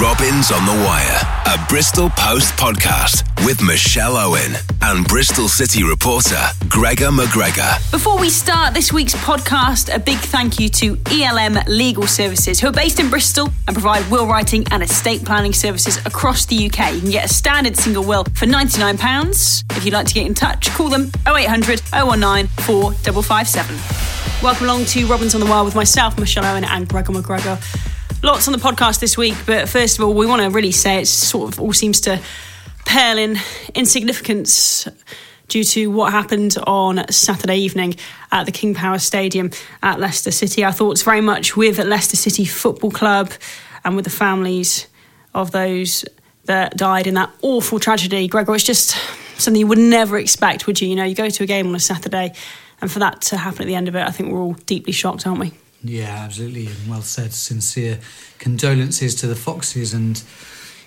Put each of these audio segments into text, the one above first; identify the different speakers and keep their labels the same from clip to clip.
Speaker 1: Robins on the Wire, a Bristol Post podcast with Michelle Owen and Bristol City reporter Gregor McGregor.
Speaker 2: Before we start this week's podcast, a big thank you to ELM Legal Services, who are based in Bristol and provide will writing and estate planning services across the UK. You can get a standard single will for £99. If you'd like to get in touch, call them 0800 019 4557. Welcome along to Robins on the Wire with myself, Michelle Owen, and Gregor McGregor. Lots on the podcast this week, but first of all, we want to really say it sort of all seems to pale in insignificance due to what happened on Saturday evening at the King Power Stadium at Leicester City. Our thoughts very much with Leicester City Football Club and with the families of those that died in that awful tragedy. Gregor, it's just something you would never expect, would you? You know, you go to a game on a Saturday, and for that to happen at the end of it, I think we're all deeply shocked, aren't we?
Speaker 3: Yeah, absolutely, and well said. Sincere condolences to the Foxes, and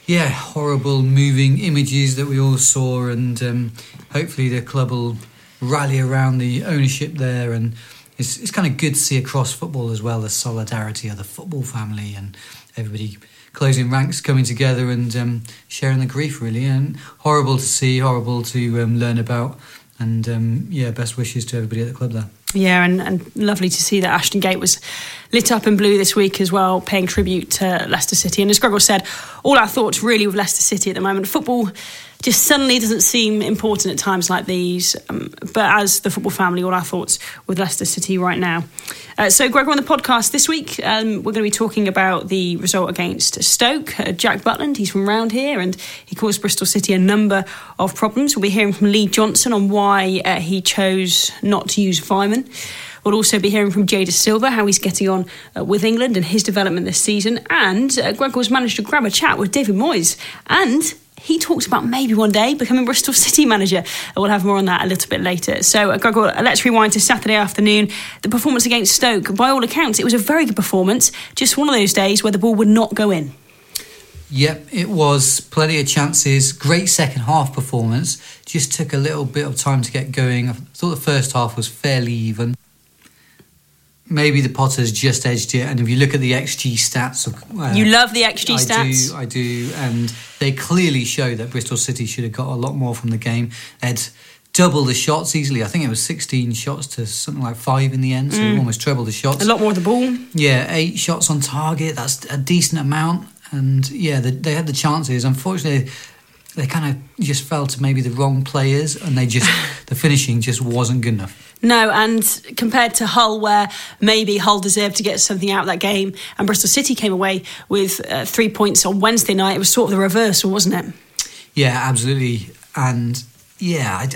Speaker 3: yeah, horrible, moving images that we all saw, and um, hopefully the club will rally around the ownership there, and it's it's kind of good to see across football as well the solidarity of the football family and everybody closing ranks, coming together, and um, sharing the grief really, and horrible to see, horrible to um, learn about, and um, yeah, best wishes to everybody at the club there.
Speaker 2: Yeah, and, and lovely to see that Ashton Gate was lit up in blue this week as well, paying tribute to Leicester City. And as Gregor said, all our thoughts really with Leicester City at the moment. Football just suddenly doesn't seem important at times like these. Um, but as the football family, all our thoughts with Leicester City right now. Uh, so, Gregor, on the podcast this week, um, we're going to be talking about the result against Stoke. Uh, Jack Butland, he's from round here, and he caused Bristol City a number of problems. We'll be hearing from Lee Johnson on why uh, he chose not to use Weimann. We'll also be hearing from Jay Silva how he's getting on uh, with England and his development this season. And uh, Gregor's managed to grab a chat with David Moyes. And he talked about maybe one day becoming Bristol City manager. We'll have more on that a little bit later. So, uh, Gregor, let's rewind to Saturday afternoon. The performance against Stoke, by all accounts, it was a very good performance. Just one of those days where the ball would not go in.
Speaker 3: Yep, it was plenty of chances. Great second half performance. Just took a little bit of time to get going. I thought the first half was fairly even maybe the Potters just edged it. And if you look at the XG stats,
Speaker 2: uh, you love the XG stats?
Speaker 3: I
Speaker 2: stats.
Speaker 3: Do, I do, and they clearly show that Bristol City should have got a lot more from the game. They'd double the shots easily. I think it was 16 shots to something like five in the end, so mm. almost treble the shots.
Speaker 2: A lot more of the ball.
Speaker 3: Yeah, eight shots on target. That's a decent amount. And yeah, they, they had the chances. Unfortunately, they kind of just fell to maybe the wrong players, and they just the finishing just wasn't good enough.
Speaker 2: No, and compared to Hull, where maybe Hull deserved to get something out of that game, and Bristol City came away with uh, three points on Wednesday night, it was sort of the reversal, wasn't it?
Speaker 3: Yeah, absolutely. And yeah, I,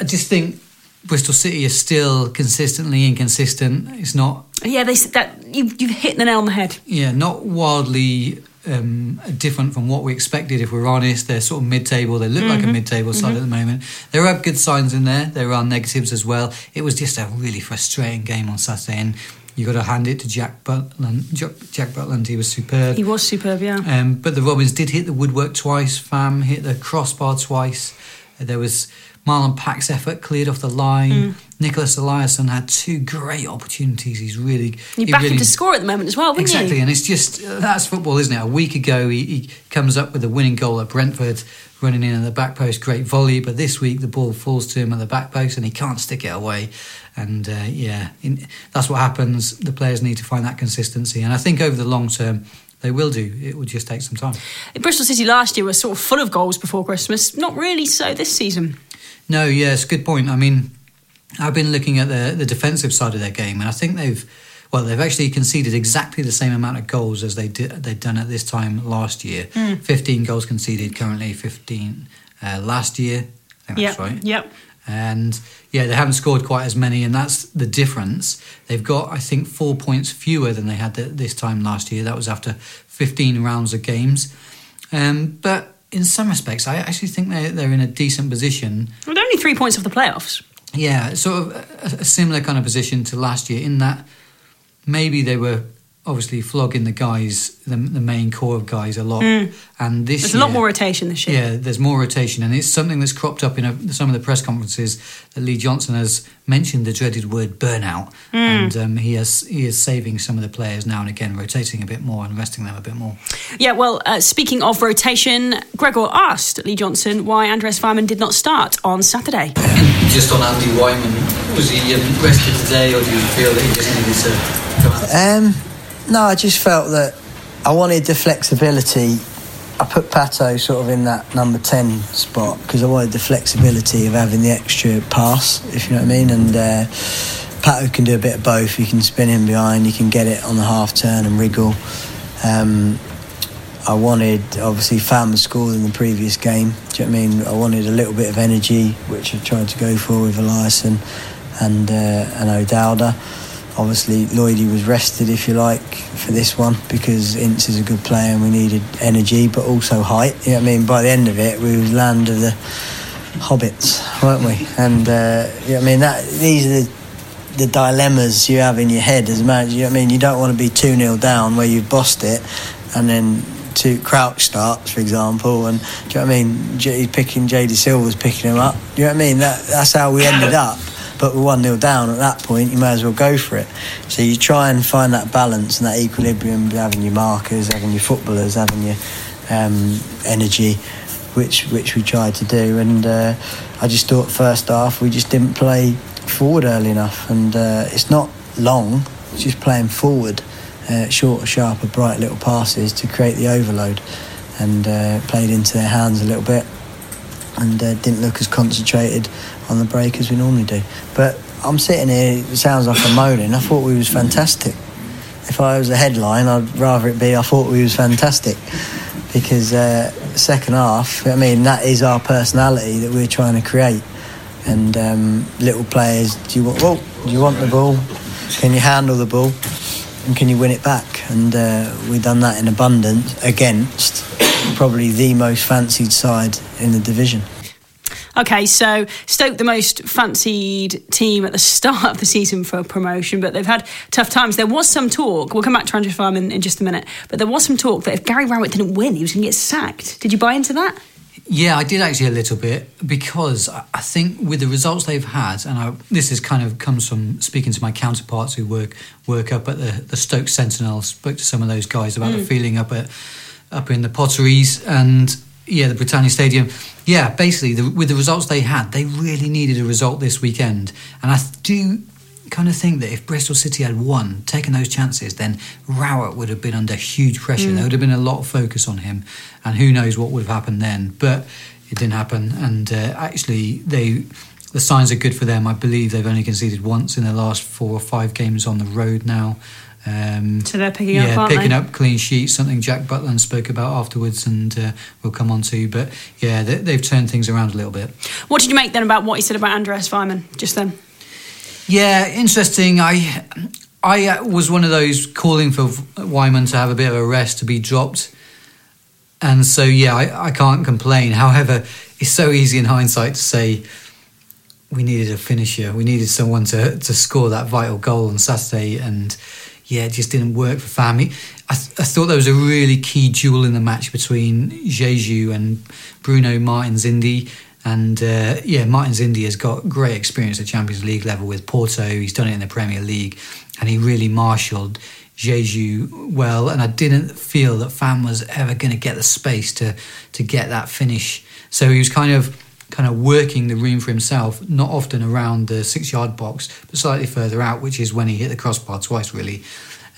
Speaker 3: I just think Bristol City is still consistently inconsistent. It's not.
Speaker 2: Yeah, they that you you've hit the nail on the head.
Speaker 3: Yeah, not wildly um, different from what we expected. If we're honest, they're sort of mid-table. They look mm-hmm. like a mm-hmm. mid-table side mm-hmm. at the moment. There are good signs in there. There are negatives as well. It was just a really frustrating game on Saturday, and you got to hand it to Jack Butland. Jack Butland, he was superb.
Speaker 2: He was superb, yeah.
Speaker 3: Um, but the Robins did hit the woodwork twice. Fam hit the crossbar twice. There was Marlon Pack's effort cleared off the line. Mm. Nicholas Eliasson had two great opportunities. He's really
Speaker 2: you back really, him to score at the moment as well, wouldn't
Speaker 3: exactly.
Speaker 2: You?
Speaker 3: And it's just uh, that's football, isn't it? A week ago, he, he, comes up with a winning goal at Brentford, running in at the back post, great volley. But this week, the ball falls to him at the back post, and he can't stick it away. And uh, yeah, in, that's what happens. The players need to find that consistency, and I think over the long term they will do. It will just take some time.
Speaker 2: Bristol City last year were sort of full of goals before Christmas. Not really so this season.
Speaker 3: No, a good point. I mean, I've been looking at the the defensive side of their game, and I think they've well, they've actually conceded exactly the same amount of goals as they did they'd done at this time last year. Mm. Fifteen goals conceded currently, fifteen uh, last year. I think
Speaker 2: yep.
Speaker 3: that's right.
Speaker 2: Yep.
Speaker 3: And yeah, they haven't scored quite as many, and that's the difference. They've got, I think, four points fewer than they had this time last year. That was after 15 rounds of games. Um, but in some respects, I actually think they're, they're in a decent position.
Speaker 2: Well, they're only three points off the playoffs.
Speaker 3: Yeah, sort of a, a, similar kind of position to last year in that maybe they were obviously flogging the guys, the, the main core of guys a lot. Mm. And this
Speaker 2: there's
Speaker 3: year,
Speaker 2: a lot more rotation this year.
Speaker 3: Yeah, there's more rotation, and it's something that's cropped up in a, some of the press conferences that Lee Johnson has mentioned the dreaded word burnout, mm. and um, he has he is saving some of the players now and again, rotating a bit more and resting them a bit more.
Speaker 2: Yeah, well, uh, speaking of rotation, Gregor asked Lee Johnson why Andreas Weimann did not start on Saturday.
Speaker 3: Just on Andy Weimann, was he um, rested today, or do you feel that he just needed to come out?
Speaker 4: Um, no, I just felt that I wanted the flexibility. I put Pato sort of in that number 10 spot because I wanted the flexibility of having the extra pass, if you know what I mean. And uh, Pato can do a bit of both. You can spin in behind, you can get it on the half turn and wriggle. Um, I wanted, obviously, Fam scored in the previous game. Do you know what I mean? I wanted a little bit of energy, which I tried to go for with Eliasson and, uh, and O'Dowda obviously Lloydie was rested, if you like, for this one because Ince is a good player and we needed energy, but also height. You know what I mean? By the end of it, we was land of the hobbits, weren't we? And uh, you know I mean? That these are the the dilemmas you have in your head as a manager. You know I mean? You don't want to be 2 0 down where you've bossed it and then two crouch starts, for example, and do you know what I mean? He's picking Jay Dasilva's picking him up. Do you know what I mean? That, that's how we ended up but we're 1 0 down at that point, you may as well go for it. So you try and find that balance and that equilibrium, having your markers, having your footballers, having your um, energy, which which we tried to do. And uh, I just thought first half we just didn't play forward early enough, and uh, it's not long, it's just playing forward. Uh, short, sharper, bright little passes to create the overload, and uh, played into their hands a little bit, and uh, didn't look as concentrated on the break as we normally do. But I'm sitting here, it sounds like I'm moaning. I thought we was fantastic. If I was a headline, I'd rather it be I thought we was fantastic. Because uh, second half, I mean, that is our personality that we're trying to create. And um, little players, do you want? Do you want the ball? Can you handle the ball? And can you win it back? And uh, we've done that in abundance against probably the most fancied side in the division.
Speaker 2: Okay, so Stoke, the most fancied team at the start of the season for promotion, but they've had tough times. There was some talk, we'll come back to Andrew Farm in, in just a minute, but there was some talk that if Gary Rowett didn't win, he was going to get sacked. Did you buy into that?
Speaker 3: Yeah, I did actually a little bit because I think with the results they've had, and I, this is kind of comes from speaking to my counterparts who work work up at the, the Stoke Sentinel. Spoke to some of those guys about mm. the feeling up at up in the Potteries, and yeah, the Britannia Stadium. Yeah, basically, the, with the results they had, they really needed a result this weekend. And I do kind of think that if Bristol City had won, taken those chances, then Rowett would have been under huge pressure. Mm. There would have been a lot of focus on him, and who knows what would have happened then. But it didn't happen, and uh, actually, they the signs are good for them. I believe they've only conceded once in their last four or five games on the road now.
Speaker 2: Um, so they're picking
Speaker 3: yeah,
Speaker 2: up,
Speaker 3: picking
Speaker 2: they?
Speaker 3: up clean sheets. Something Jack Butland spoke about afterwards, and uh, we'll come on to. But yeah, they, have turned things around a little bit.
Speaker 2: What did you make then about what he said about Andreas Weimann just then?
Speaker 3: Yeah, interesting. I I uh, was one of those calling for Weimann to have a bit of a rest, to be dropped, and so yeah, I, I can't complain. However, it's so easy in hindsight to say we needed a finisher. We needed someone to to score that vital goal on Saturday, and yeah, it just didn't work for Fami. I, th- I, thought there was a really key duel in the match between Diédhiou and Bruno Martins Indi. And uh, yeah, Martins Indi has got great experience at Champions League level with Porto. He's done it in the Premier League, and he really marshalled Diédhiou well. And I didn't feel that Fam was ever going to get the space to to get that finish. So he was kind of kind of working the room for himself, not often around the six yard box, but slightly further out, which is when he hit the crossbar twice, really.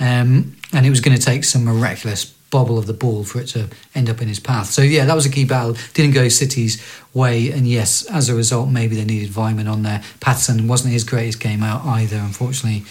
Speaker 3: Um, and it was going to take some miraculous bobble of the ball for it to end up in his path. So, yeah, that was a key battle. Didn't go City's way. And yes, as a result, maybe they needed Weimann on there. Paterson wasn't his greatest game out either, unfortunately.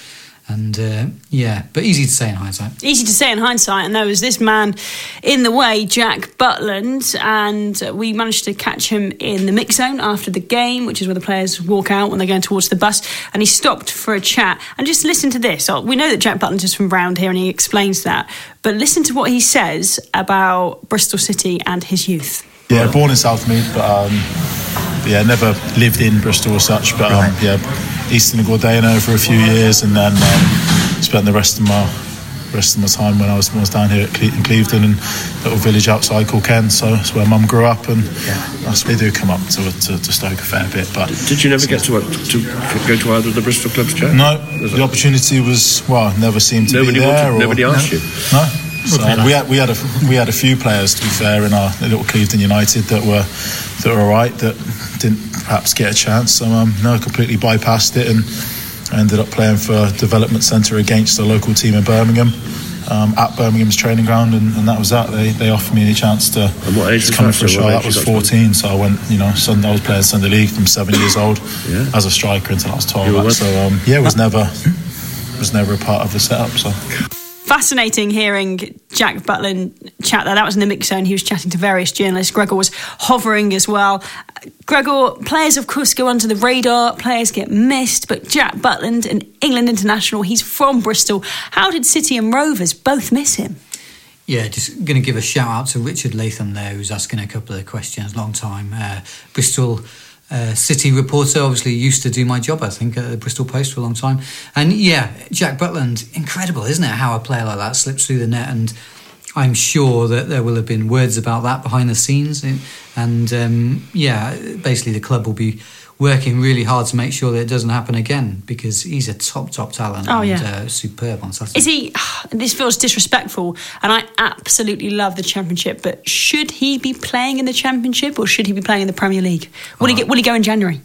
Speaker 3: And uh, yeah, but easy to say in hindsight.
Speaker 2: Easy to say in hindsight. And there was this man in the way, Jack Butland, and we managed to catch him in the mix zone after the game, which is where the players walk out when they're going towards the bus. And he stopped for a chat. And just listen to this. Oh, we know that Jack Butland is from round here and he explains that. But listen to what he says about Bristol City and his youth.
Speaker 5: Yeah, born in Southmead, but um, yeah, never lived in Bristol as such. But um, yeah Eastern Gordano for a few years, and then um, spent the rest of my rest of my time when I was, when I was down here at Cle- in Clevedon and a little village outside called Kenn. So that's where Mum grew up, and that's they do come up to, to, to Stoke a fair bit. But
Speaker 6: Did you never get to, to go to either of the Bristol clubs, Jack?
Speaker 5: no, the opportunity was well, never seemed to
Speaker 6: Nobody
Speaker 5: be there.
Speaker 6: wanted- nobody asked you?
Speaker 5: No. So we had we had a we had a few players to be fair in our little Clevedon United that were that were all right that didn't perhaps get a chance. So um, no, completely bypassed it and ended up playing for a development centre against a local team in Birmingham. Um, at Birmingham's training ground, and, and that was that. They, they offered me a chance to,
Speaker 6: And what age was
Speaker 5: come
Speaker 6: that?
Speaker 5: for a
Speaker 6: So
Speaker 5: shot.
Speaker 6: what age
Speaker 5: That was
Speaker 6: you got to?
Speaker 5: 14, so I went. You know, Sunday, I was playing Sunday League from seven years old
Speaker 6: Yeah.
Speaker 5: as a striker until I was 12.
Speaker 6: You were
Speaker 5: back.
Speaker 6: with-
Speaker 5: So um, yeah, was never was never a part of the setup. So.
Speaker 2: Fascinating hearing Jack Butland chat there. That was in the mix zone. He was chatting to various journalists. Gregor was hovering as well. Gregor, players, of course, go under the radar. Players get missed. But Jack Butland, an England international, he's from Bristol. How did City and Rovers both miss him?
Speaker 3: Yeah, just going to give a shout out to Richard Latham there, who's asking a couple of questions. Long time uh, Bristol uh, City reporter, obviously used to do my job, I think, at the Bristol Post for a long time. And yeah, Jack Butland, incredible, isn't it? How a player like that slips through the net, and I'm sure that there will have been words about that behind the scenes. And um, yeah, basically the club will be working really hard to make sure that it doesn't happen again because he's a top top talent
Speaker 2: Oh,
Speaker 3: and
Speaker 2: yeah.
Speaker 3: uh, superb on Saturday.
Speaker 2: Is he? This feels disrespectful, and I absolutely love the Championship. But should he be playing in the Championship or should he be playing in the Premier League? Will he get? Will he go in January?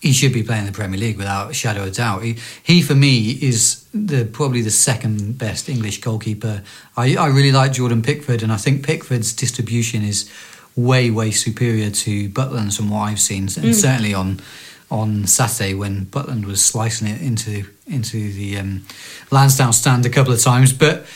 Speaker 3: he should be playing in the Premier League without a shadow of doubt. He, he for me, is the probably the second best English goalkeeper. I, I really like Jordan Pickford, and I think Pickford's distribution is way, way superior to Butland's from what I've seen, and certainly on on Saturday when Butland was slicing it into into the um, Lansdown stand a couple of times, but.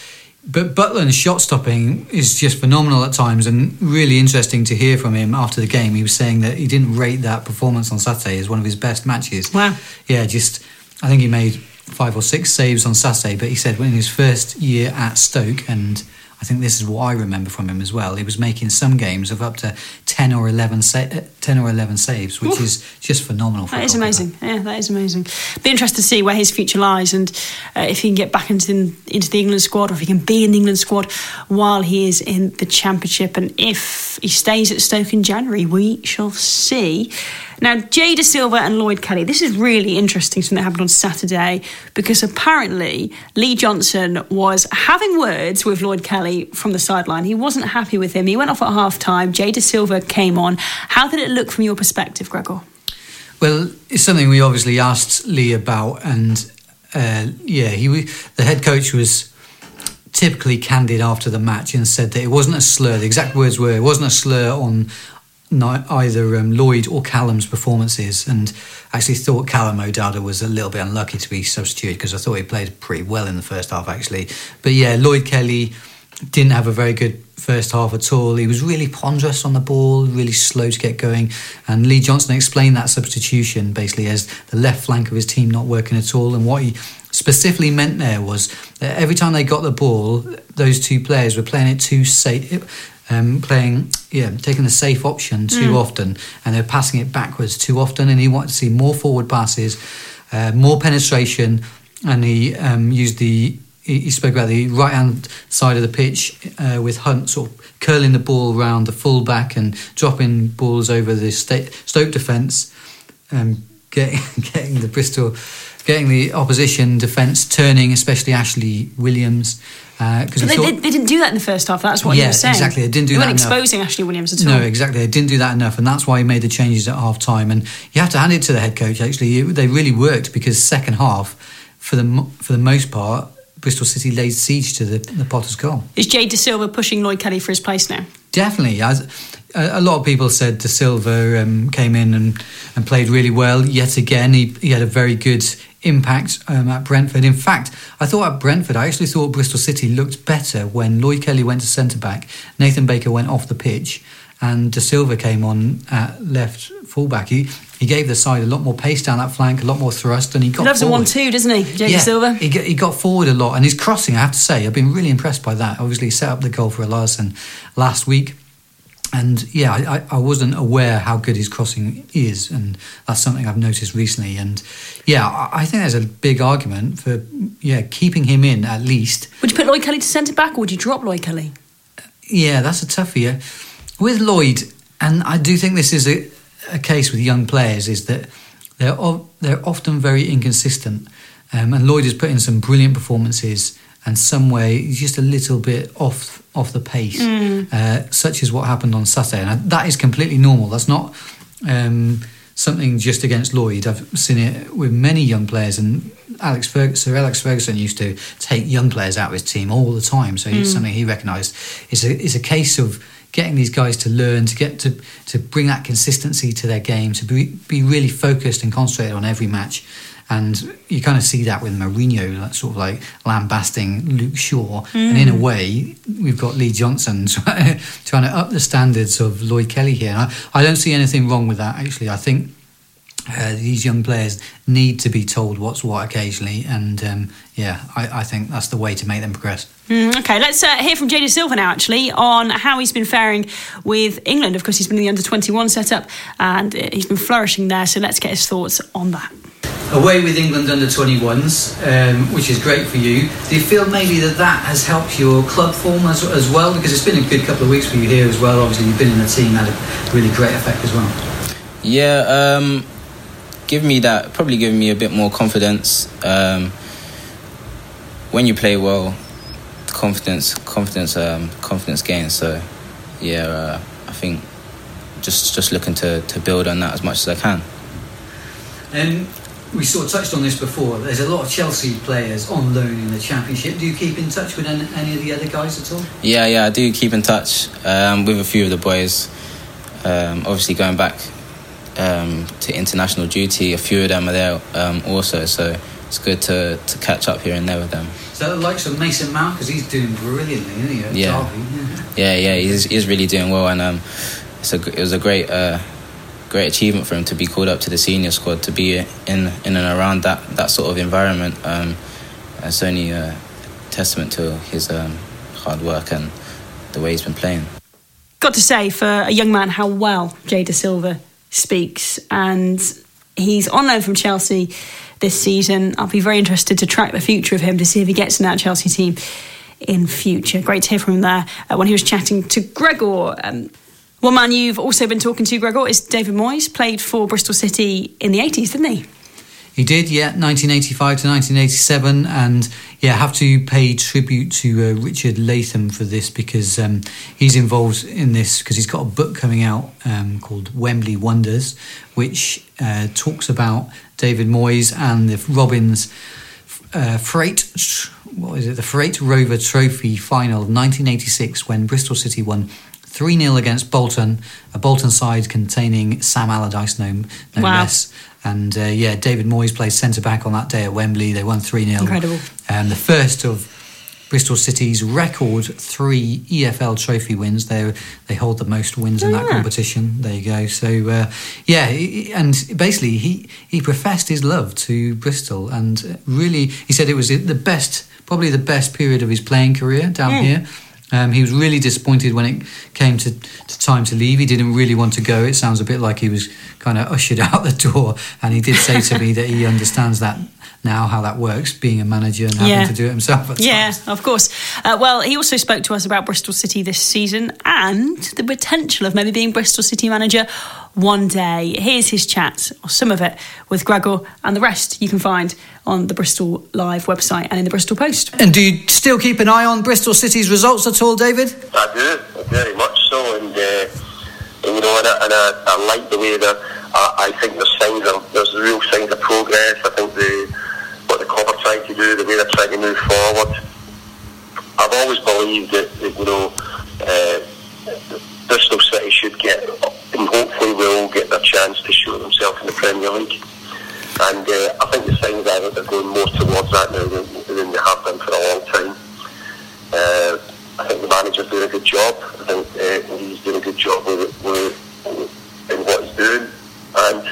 Speaker 3: But Butland's shot stopping is just phenomenal at times, and really interesting to hear from him after the game. He was saying that he didn't rate that performance on Saturday as one of his best matches.
Speaker 2: Wow.
Speaker 3: Yeah, just I think he made five or six saves on Saturday, but he said when in his first year at Stoke, and think this is what I remember from him as well. He was making some games of up to ten or eleven, sa- uh, 10 or eleven saves, which is just phenomenal. For
Speaker 2: That is amazing. Yeah, that is amazing. Be interested to see where his future lies and uh, if he can get back into into the England squad or if he can be in the England squad while he is in the Championship. And if he stays at Stoke in January, we shall see. Now, Jay Dasilva and Lloyd Kelly. This is really interesting. Something that happened on Saturday because apparently Lee Johnson was having words with Lloyd Kelly from the sideline. He wasn't happy with him. He went off at half time. Jay Dasilva came on. How did it look from your perspective, Gregor?
Speaker 3: Well, it's something we obviously asked Lee about, and uh, yeah, he the head coach was typically candid after the match and said that it wasn't a slur. The exact words were, "It wasn't a slur on." Either um, Lloyd or Callum's performances, and actually thought Callum O'Dowda was a little bit unlucky to be substituted because I thought he played pretty well in the first half actually. But yeah, Lloyd Kelly didn't have a very good first half at all. He was really ponderous on the ball, really slow to get going. And Lee Johnson explained that substitution basically as the left flank of his team not working at all. And what he specifically meant there was that every time they got the ball, those two players were playing it too safe. Um, playing, yeah, taking the safe option too often, and they're passing it backwards too often. And he wanted to see more forward passes, uh, more penetration, and he um, used the he he spoke about the right hand side of the pitch uh, with Hunt sort of curling the ball around the full back and dropping balls over the sta- Stoke defence, um, getting getting the Bristol, getting the opposition defence turning, especially Ashley Williams. Because
Speaker 2: But they, they, they didn't do that in the first half. That's what
Speaker 3: Yeah,
Speaker 2: was saying.
Speaker 3: exactly. They didn't do
Speaker 2: they
Speaker 3: that
Speaker 2: weren't
Speaker 3: enough.
Speaker 2: exposing Ashley Williams at all.
Speaker 3: No, exactly. They didn't do that enough, and that's why he made the changes at half time. And you have to hand it to the head coach. Actually, It- they really worked because second half, for the for the most part, Bristol City laid siege to the, the Potter's goal.
Speaker 2: Is Jade De Silva pushing Lloyd Kelly for his place now?
Speaker 3: Definitely, as a, a lot of people said, Dasilva um, came in and, and played really well. Yet again, he, he had a very good impact um, at Brentford. In fact, I thought at Brentford, I actually thought Bristol City looked better when Lloyd Kelly went to centre back, Nathan Baker went off the pitch, and Dasilva came on at left fullback. He he gave the side a lot more pace down that flank, a lot more thrust, and he got
Speaker 2: He loves a one-two, doesn't he, Jay Dasilva?
Speaker 3: He, got- he got forward a lot, and his crossing, I have to say, I've been really impressed by that. Obviously, he set up the goal for Eliasson last week. And yeah, I, I, wasn't aware how good his crossing is, and that's something I've noticed recently. And yeah, I, think there's a big argument for yeah keeping him in at least.
Speaker 2: Would you put Lloyd Kelly to centre back, or would you drop Lloyd Kelly?
Speaker 3: Yeah, that's a toughie. Yeah. With Lloyd, and I do think this is a, a case with young players, is that they're they're often very inconsistent. Um, and Lloyd has put in some brilliant performances, and some way just a little bit off off the pace, mm. uh, such as what happened on Saturday. And that is completely normal. That's not um, something just against Lloyd. I've seen it with many young players, and Alex Ferguson, Sir Alex Ferguson used to take young players out of his team all the time. So mm. it's something he recognised. It's a it's a case of getting these guys to learn, to get to to bring that consistency to their game, to be be really focused and concentrated on every match. And you kind of see that with Mourinho, like, sort of like lambasting Luke Shaw. Mm. And in a way, we've got Lee Johnson trying, to up the standards of Lloyd Kelly here. And I, I don't see anything wrong with that, actually. I think uh, these young players need to be told what's what occasionally, and um, yeah, I, I, think that's the way to make them progress.
Speaker 2: Mm, okay, let's uh, hear from Jay Dasilva now, actually, on how he's been faring with England. Of course, he's been in the under 21 setup and uh, he's been flourishing there, so let's get his thoughts on that.
Speaker 3: Away with England under 21s, um, which is great for you. Do you feel maybe that that has helped your club form as, as well? Because it's been a good couple of weeks for you here as well. Obviously, you've been in the team, had a really great effect as well.
Speaker 7: Yeah, um, give me that, probably give me a bit more confidence. Um, when you play well, confidence, confidence, um, confidence gains. So, yeah, uh, I think just just looking to, to build on that as much as I can.
Speaker 3: And we sort of touched on this before. There's a lot of Chelsea players on loan in the Championship. Do you keep in touch with any, any of the other guys at all?
Speaker 7: Yeah, yeah, I do keep in touch um, with a few of the boys. Um, obviously, going back um, to international duty, a few of them are there um, also. So it's good to, to catch up here and there with them.
Speaker 3: So the likes of Mason Mount because he's doing brilliantly, isn't he?
Speaker 7: Yeah. yeah. yeah, yeah, he's he's really doing well, and um, it's a it was a great. Uh, great achievement for him to be called up to the senior squad to be in in and around that that sort of environment. Um, it's only a testament to his um, hard work and the way he's been playing.
Speaker 2: Got to say, for a young man, how well Jay Dasilva speaks, and he's on loan from Chelsea this season. I'll be very interested to track the future of him to see if he gets in that Chelsea team in future. Great to hear from him there uh, when he was chatting to Gregor. Um, one man you've also been talking to, Gregor, is David Moyes. Played for Bristol City in the 80s, didn't he?
Speaker 3: He did, yeah, 1985 to 1987, and yeah, have to pay tribute to uh, Richard Latham for this because um, he's involved in this because he's got a book coming out um, called Wembley Wonders, which uh, talks about David Moyes and the Robins uh, Freight. What is it? The Freight Rover Trophy final of 1986 when Bristol City won 3 0 against Bolton, a Bolton side containing Sam Allardyce, no, no wow. less. And uh, yeah, David Moyes played centre back on that day at Wembley. They won 3 0.
Speaker 2: Incredible.
Speaker 3: And the first of Bristol City's record three EFL trophy wins. They they hold the most wins oh, in that yeah. competition. There you go. So uh, yeah, and basically he he professed his love to Bristol, and really he said it was the best, probably the best period of his playing career down yeah. here. Um, he was really disappointed when it came to, to, time to leave. He didn't really want to go. It sounds a bit like he was kind of ushered out the door. And he did say to me that he understands that now, how that works, being a manager and having yeah. to do it himself.
Speaker 2: yeah, times. of course. Uh, well, he also spoke to us about Bristol City this season and the potential of maybe being Bristol City manager one day. Here's his chat, or some of it, with Gregor, and the rest you can find on the Bristol Live website and in the Bristol Post.
Speaker 3: And do you still keep an eye on Bristol City's results at all, David?
Speaker 8: I do, very much so, and, uh, you know, and, I, and I, I, like the way that I, I think there's signs of there's real signs of progress. I think the what the club are trying to do, the way they're trying to move forward. I've always believed that, that you know. Uh, Bristol City should get, and hopefully will get their chance to show themselves in the Premier League. And uh, I think the signs are that they're going more towards that now than, than they have done for a long time. Uh, I think the manager's doing a good job. I think uh, he's doing a good job with, with, in what he's doing. And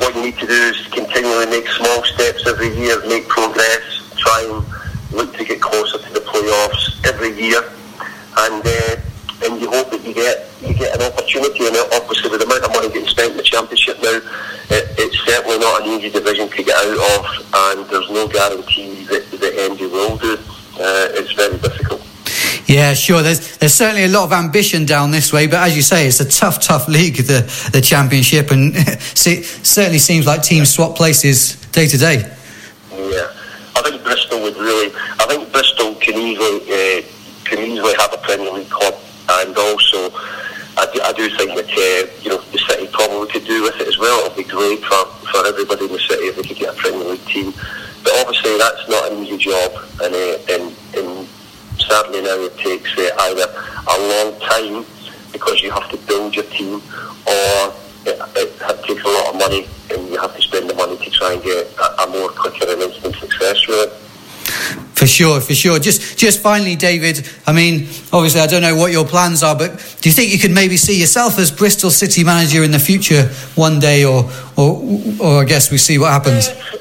Speaker 8: what you need to do is continually make small steps every year, make progress, try and look to get closer to the playoffs every year. And uh, and you hope that you get you get an opportunity, and obviously with the amount of money getting spent in the championship now, it, it's certainly not an easy division to get out of, and there's no guarantee that the Endy will do. Uh, it's very difficult.
Speaker 3: Yeah, sure. There's there's certainly a lot of ambition down this way, but as you say, it's a tough, tough league, the the championship, and it certainly seems like teams swap places day to day.
Speaker 8: Yeah, I think Bristol would really. I think Bristol can easily uh, can easily have a Premier League club, and also I do, I do think that uh, you know the city probably could do with it as well. It'll be great for, for everybody in the city if they could get a Premier League team. But obviously that's not an easy job, and uh, sadly now it takes uh, either a long time because you have to build your team, or it, it, takes a lot of money and you have to spend the money to try and get a, a more quicker and instant success with it.
Speaker 3: For sure, for sure. Just, just finally, David. I mean, obviously, I don't know what your plans are, but do you think you could maybe see yourself as Bristol City manager in the future one day, or, or, or I guess we see what happens. Uh,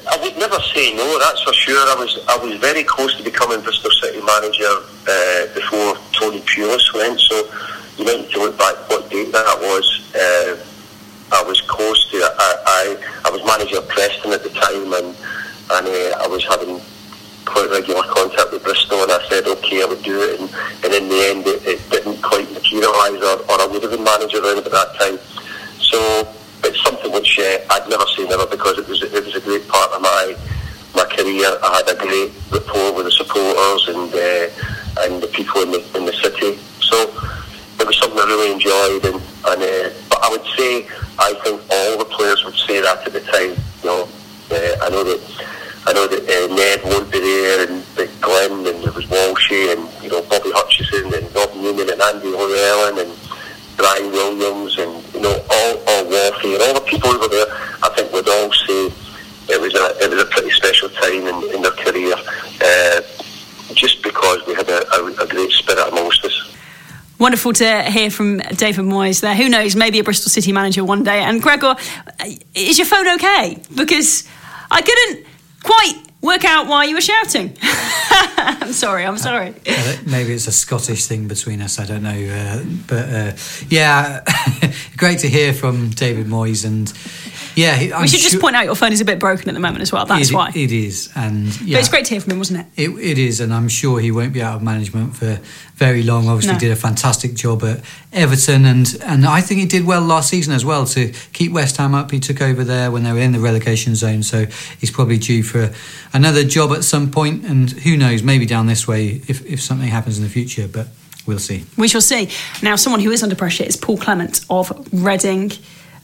Speaker 8: No. That's for sure. I was, I was very close to becoming Bristol City manager uh, before Tony Pulis went. So you might need to look back what date that was. Uh, I was close to. I, I, I was manager of Preston at the time, and and uh, I was having quite regular contact with Bristol, and I said okay, I would do it, and, and in the end, it, it didn't quite materialise, or, or I would have been manager around at that time. So it's something which uh, I'd never say never because it was it was a great part of my my career. I had a great rapport with the supporters and uh, and the people in the in the city. So it was something I really enjoyed, and, and uh, but I would say I think all the players would say that at the time. You know, uh, I know that I know that uh, Ned won't be there, and Glenn, and there was Walshy, and you know Bobby Hutchinson, and Rob Newman, and Andy Llewellyn, and Brian Williams, and you know all all Wolfie, and all the people over there. I think would all say it was a it was a pretty special time in, in their career, uh, just because we had a, a, a great spirit amongst us.
Speaker 2: Wonderful to hear from David Moyes there. Who knows, maybe a Bristol City manager one day. And Gregor, is your phone okay? Because I couldn't quite work out why you were shouting. I'm sorry, I'm sorry.
Speaker 3: Uh, maybe it's a Scottish thing between us, I don't know. Uh, but uh, yeah, great to hear from David Moyes. And yeah,
Speaker 2: we should just point out your phone is a bit broken at the moment as well. That's
Speaker 3: it,
Speaker 2: why
Speaker 3: it is, and
Speaker 2: yeah, but it's great to hear from him, wasn't it?
Speaker 3: it? It is, and I'm sure he won't be out of management for very long. Obviously, no. did a fantastic job at Everton, and and I think he did well last season as well to keep West Ham up. He took over there when they were in the relegation zone, so he's probably due for another job at some point. And who knows, maybe down this way if if something happens in the future, but. We'll see.
Speaker 2: We shall see. Now, someone who is under pressure is Paul Clement of Reading.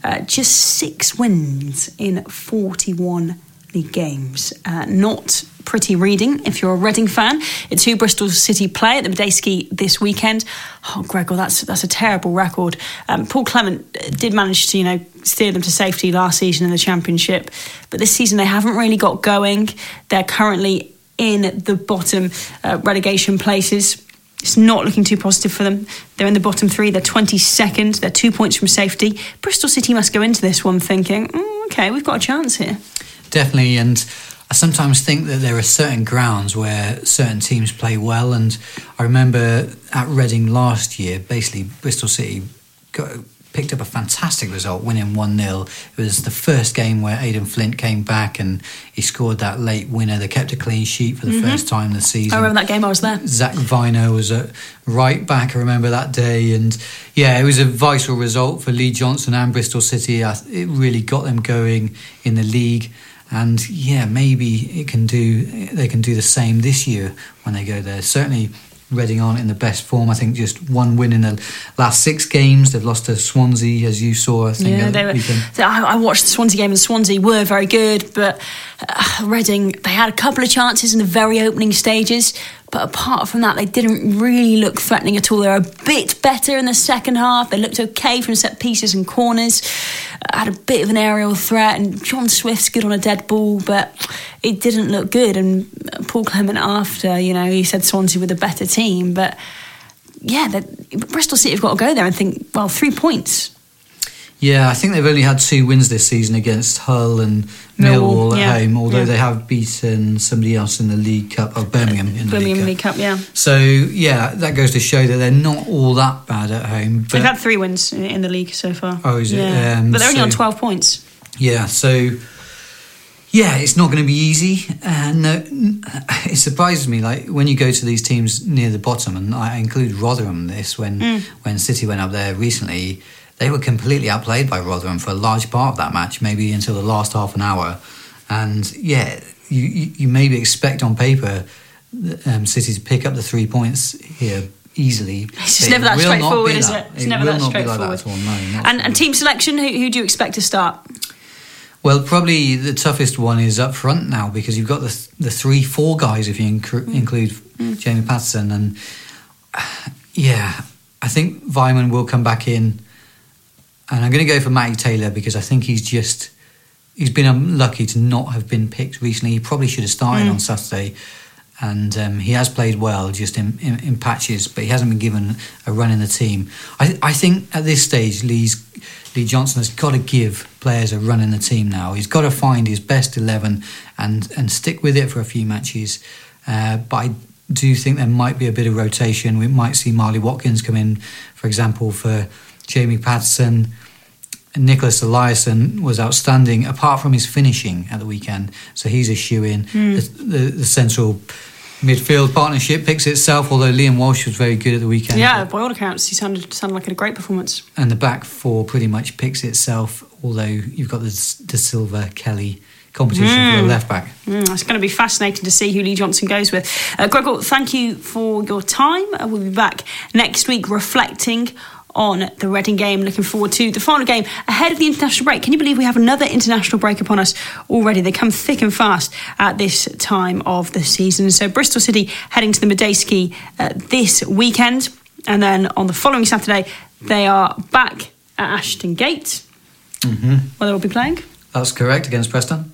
Speaker 2: Uh, just six wins in 41 league games. Uh, not pretty reading if you're a Reading fan. It's who Bristol City play at the Madejski this weekend. Oh, Gregor, that's that's a terrible record. Um, Paul Clement did manage to you know steer them to safety last season in the Championship, but this season they haven't really got going. They're currently in the bottom uh, relegation places. It's not looking too positive for them. They're in the bottom three. They're 22nd. They're two points from safety. Bristol City must go into this one thinking, mm, okay, we've got a chance here.
Speaker 3: Definitely. And I sometimes think that there are certain grounds where certain teams play well. And I remember at Reading last year, basically, Bristol City got picked up a fantastic result, winning 1 0. It was the first game where Aden Flint came back and he scored that late winner. They kept a clean sheet for the mm-hmm. first time this season.
Speaker 2: I remember that game, I was there.
Speaker 3: Zak Vyner was a right back, I remember that day. And yeah, it was a vital result for Lee Johnson and Bristol City. It really got them going in the league and yeah, maybe it can do. They can do the same this year when they go there. Certainly, Reading aren't in the best form. I think just one win in the last six games. They've lost to Swansea, as you saw. I think.
Speaker 2: Yeah, they were, I watched the Swansea game, and Swansea were very good, but uh, Reading they had a couple of chances in the very opening stages. But apart from that, they didn't really look threatening at all. They were a bit better in the second half. They looked okay from set pieces and corners. Had a bit of an aerial threat, and John Swift's good on a dead ball, but it didn't look good. And Paul Clement, after, you know, he said Swansea were the better team. But yeah, Bristol City have got to go there and think, well, three points
Speaker 3: Yeah, I think they've only had two wins this season against Hull and Millwall,
Speaker 2: Millwall,
Speaker 3: at
Speaker 2: yeah.
Speaker 3: home, although
Speaker 2: Yeah.
Speaker 3: they have beaten somebody else in the League Cup, or Birmingham in the
Speaker 2: Birmingham
Speaker 3: League
Speaker 2: League
Speaker 3: Cup.
Speaker 2: Cup, yeah.
Speaker 3: So, yeah, that goes to show that they're not all that bad at home. But
Speaker 2: They've had three wins in, in the league so far.
Speaker 3: Oh, is it?
Speaker 2: Yeah.
Speaker 3: Um,
Speaker 2: but they're only
Speaker 3: so-
Speaker 2: on 12 points.
Speaker 3: Yeah, so yeah, it's not going to be easy. And no, it surprises me, like when you go to these teams near the bottom, and I include Rotherham. This when when City went up there recently, they were completely outplayed by Rotherham for a large part of that match, maybe until the last half an hour. And yeah, you you, you maybe expect on paper um, City to pick up the three points here. Easily,
Speaker 2: It's just never that
Speaker 3: will not be
Speaker 2: straightforward, is it? It's never that straightforward.
Speaker 3: Like that at all. No,
Speaker 2: and, and team selection, who, who do you expect to start?
Speaker 3: Well, probably the toughest one is up front now because you've got the th- the three, four guys if you incru- include Jamie Paterson, and yeah, I think Weimann will come back in, and I'm going to go for Matty Taylor because I think he's just he's been unlucky to not have been picked recently. He probably should have started on Saturday. And um, he has played well, just in, in, in patches, but he hasn't been given a run in the team. I, I think at this stage, Lee's Lee Johnson has got to give players a run in the team now. He's got to find his best 11 and, and stick with it for a few matches. Uh, but I do think there might be a bit of rotation. We might see Marley Watkins come in, for example, for Jamie Paterson. Nicholas Eliasson was outstanding, apart from his finishing at the weekend. So he's a shoe in. The, the, the central midfield partnership picks itself, although Liam Walsh was very good at the weekend.
Speaker 2: Yeah, by all accounts, he sounded sounded like a great performance.
Speaker 3: And the back four pretty much picks itself, although you've got the Silva Kelly competition for the left back.
Speaker 2: Mm, it's going to be fascinating to see who Lee Johnson goes with. Uh, Gregor, thank you for your time. Uh, we'll be back next week reflecting on the Reading game. Looking forward to the final game ahead of the international break. Can you believe we have another international break upon us already? They come thick and fast at this time of the season. So Bristol City heading to the Madejski uh, this weekend, and then on the following Saturday they are back at Ashton Gate, where they will be playing.
Speaker 3: That's correct against Preston.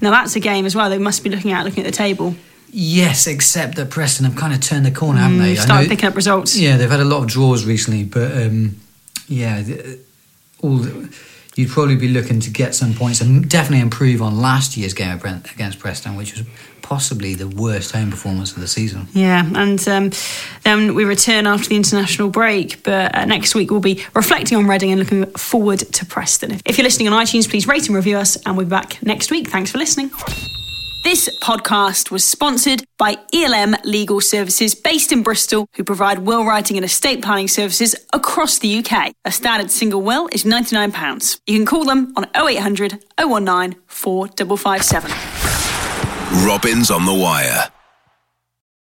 Speaker 2: Now that's a game as well. They must be looking at looking at the table.
Speaker 3: Yes, except that Preston have kind of turned the corner, haven't they?
Speaker 2: Mm, Started picking up results.
Speaker 3: Yeah, they've had a lot of draws recently, but um, yeah, all the, you'd probably be looking to get some points and definitely improve on last year's game against Preston, which was possibly the worst home performance of the season.
Speaker 2: Yeah, and um, then we return after the international break. But uh, next week we'll be reflecting on Reading and looking forward to Preston. If you're listening on iTunes, please rate and review us, and we'll be back next week. Thanks for listening. This podcast was sponsored by ELM Legal Services based in Bristol, who provide will writing and estate planning services across the UK. A standard single will is £99. You can call them on 0800 019 4557.
Speaker 1: Robins on the Wire.